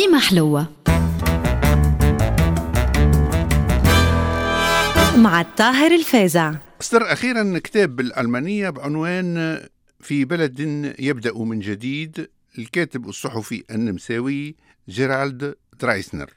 ديما حلوة. مع الطاهر الفازع أصدر أخيرا كتاب بالألمانية بعنوان في بلد يبدأ من جديد الكاتب الصحفي النمساوي جيرالد درايسنر.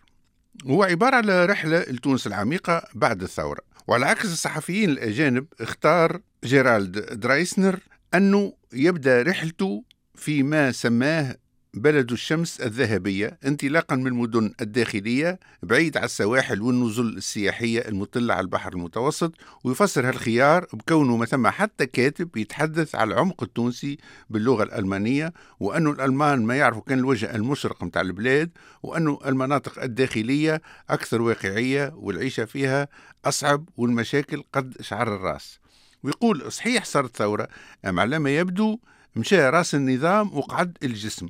هو عبارة على رحلة لتونس العميقة بعد الثورة وعلى عكس الصحفيين الأجانب اختار جيرالد درايسنر أنه يبدأ رحلته فيما سماه بلد الشمس الذهبية انطلاقا من المدن الداخلية بعيد على السواحل والنزل السياحية المطلة على البحر المتوسط ويفسر هالخيار بكونه ما ثم حتى كاتب يتحدث على العمق التونسي باللغة الألمانية وأنه الألمان ما يعرفوا كان الوجه المشرق متاع البلاد وأنه المناطق الداخلية أكثر واقعية والعيشة فيها أصعب والمشاكل قد شعر الرأس. ويقول صحيح صارت ثورة أما على ما يبدو مشى رأس النظام وقعد الجسم.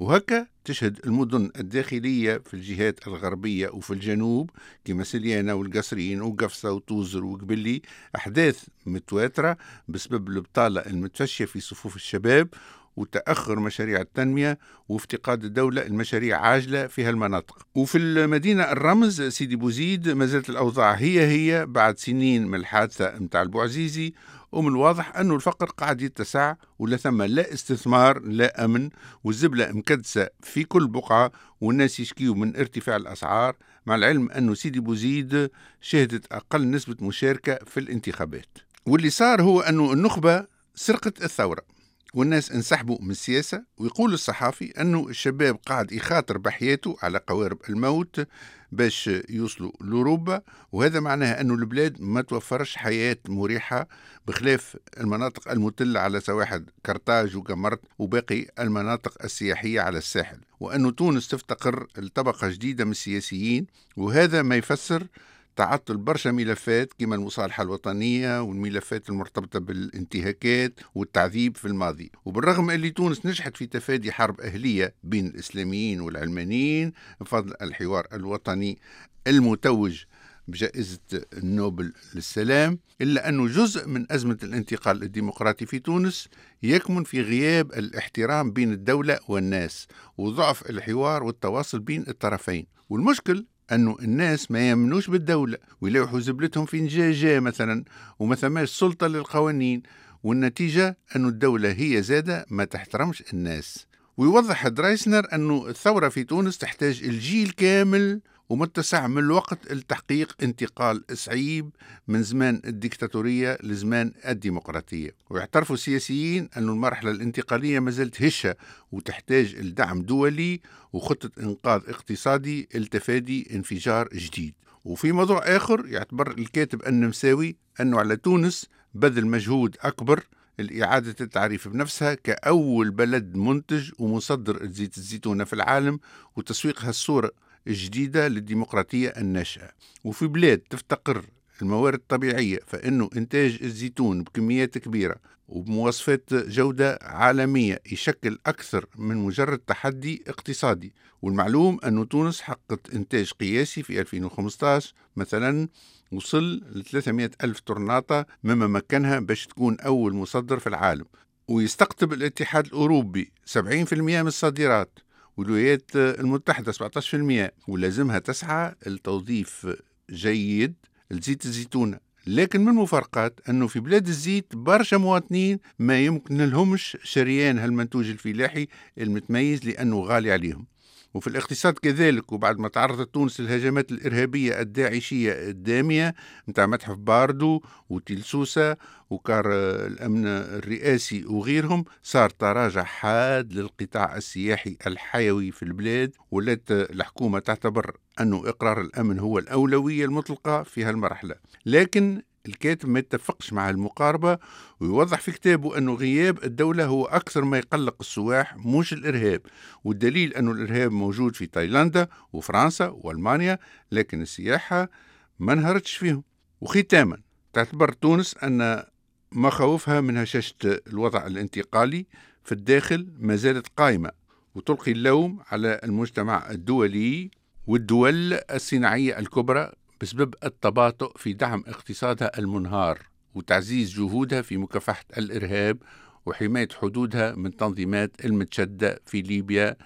وهكا تشهد المدن الداخلية في الجهات الغربية وفي الجنوب كما سليانة والقصرين وقفصة وتوزر وقبلي أحداث متواترة بسبب البطالة المتفشية في صفوف الشباب وتأخر مشاريع التنمية وافتقاد الدولة المشاريع عاجلة في هالمناطق. وفي المدينة الرمز سيدي بوزيد ما زالت الأوضاع هي هي بعد سنين من الحادثة متاع البوعزيزي ومن الواضح أنه الفقر قاعد يتسع ولا ثم لا استثمار لا أمن والزبلة مكدسة في كل بقعة والناس يشكيوا من ارتفاع الأسعار مع العلم أنه سيدي بوزيد شهدت أقل نسبة مشاركة في الانتخابات. واللي صار هو أنه النخبة سرقت الثورة والناس انسحبوا من السياسة ويقول الصحافي أنه الشباب قاعد يخاطر بحياته على قوارب الموت باش يوصلوا لأوروبا وهذا معناه أنه البلاد ما توفرش حياة مريحة بخلاف المناطق المطلة على سواحل كرتاج وقمرت وباقي المناطق السياحية على الساحل. وأن تونس تفتقر لطبقة جديدة من السياسيين وهذا ما يفسر تعطل برشا ملفات كما المصالحة الوطنية والملفات المرتبطة بالانتهاكات والتعذيب في الماضي. وبالرغم اللي تونس نجحت في تفادي حرب أهلية بين الإسلاميين والعلمانيين بفضل الحوار الوطني المتوج بجائزة النوبل للسلام إلا أنه جزء من أزمة الانتقال الديمقراطي في تونس يكمن في غياب الاحترام بين الدولة والناس وضعف الحوار والتواصل بين الطرفين. والمشكل أنه الناس ما يمنوش بالدولة ويلوحوا زبلتهم في نجاجة مثلا وما ثماش سلطة للقوانين والنتيجة أن الدولة هي زادة ما تحترمش الناس. ويوضح درايسنر أنه الثورة في تونس تحتاج الجيل كامل ومتسع من الوقت لتحقيق انتقال صعيب من زمان الديكتاتورية لزمان الديمقراطية. ويعترفوا السياسيين أن المرحلة الانتقالية ما زالت هشة وتحتاج الدعم دولي وخطة إنقاذ اقتصادي لتفادي انفجار جديد. وفي موضوع آخر يعتبر الكاتب النمساوي أنه على تونس بذل مجهود أكبر لإعادة التعريف بنفسها كأول بلد منتج ومصدر زيت الزيتونة في العالم وتسويقها الصورة جديدة للديمقراطية الناشئة. وفي بلاد تفتقر الموارد الطبيعية فإنه إنتاج الزيتون بكميات كبيرة وبمواصفات جودة عالمية يشكل أكثر من مجرد تحدي اقتصادي. والمعلوم أن تونس حققت إنتاج قياسي في 2015 مثلا وصل ل 300 ألف طرناطة مما مكنها باش تكون أول مصدر في العالم. ويستقطب الاتحاد الأوروبي 70% من الصادرات. والولايات المتحدة 17% ولازمها تسعى لتوظيف جيد لزيت الزيتونة. لكن من المفارقات أنه في بلاد الزيت برشا مواطنين ما يمكن لهمش شريان هالمنتوج الفلاحي المتميز لأنه غالي عليهم. وفي الاقتصاد كذلك وبعد ما تعرضت تونس للهجمات الإرهابية الداعشية الدامية متاع متحف باردو وتلسوسة وكار الأمن الرئاسي وغيرهم صار تراجع حاد للقطاع السياحي الحيوي في البلاد. ولات الحكومة تعتبر أن إقرار الأمن هو الأولوية المطلقة في هالمرحلة. لكن الكاتب ما يتفقش مع المقاربة ويوضح في كتابه أنه غياب الدولة هو أكثر ما يقلق السواح مش الإرهاب والدليل أنه الإرهاب موجود في تايلاندا وفرنسا وألمانيا لكن السياحة ما انهارتش فيهم. وختاما تعتبر تونس أن مخاوفها من هشاشة الوضع الانتقالي في الداخل ما زالت قائمة وتلقي اللوم على المجتمع الدولي والدول الصناعية الكبرى بسبب التباطؤ في دعم اقتصادها المنهار وتعزيز جهودها في مكافحة الإرهاب وحماية حدودها من تنظيمات المتشدة في ليبيا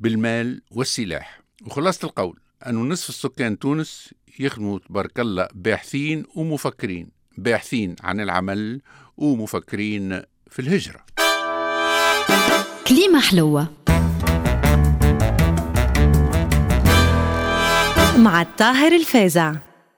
بالمال والسلاح. وخلاصة القول أن نصف السكان تونس يخدموا تبارك الله باحثين ومفكرين باحثين عن العمل ومفكرين في الهجرة. كليمة حلوة. مع الطاهر الفازع.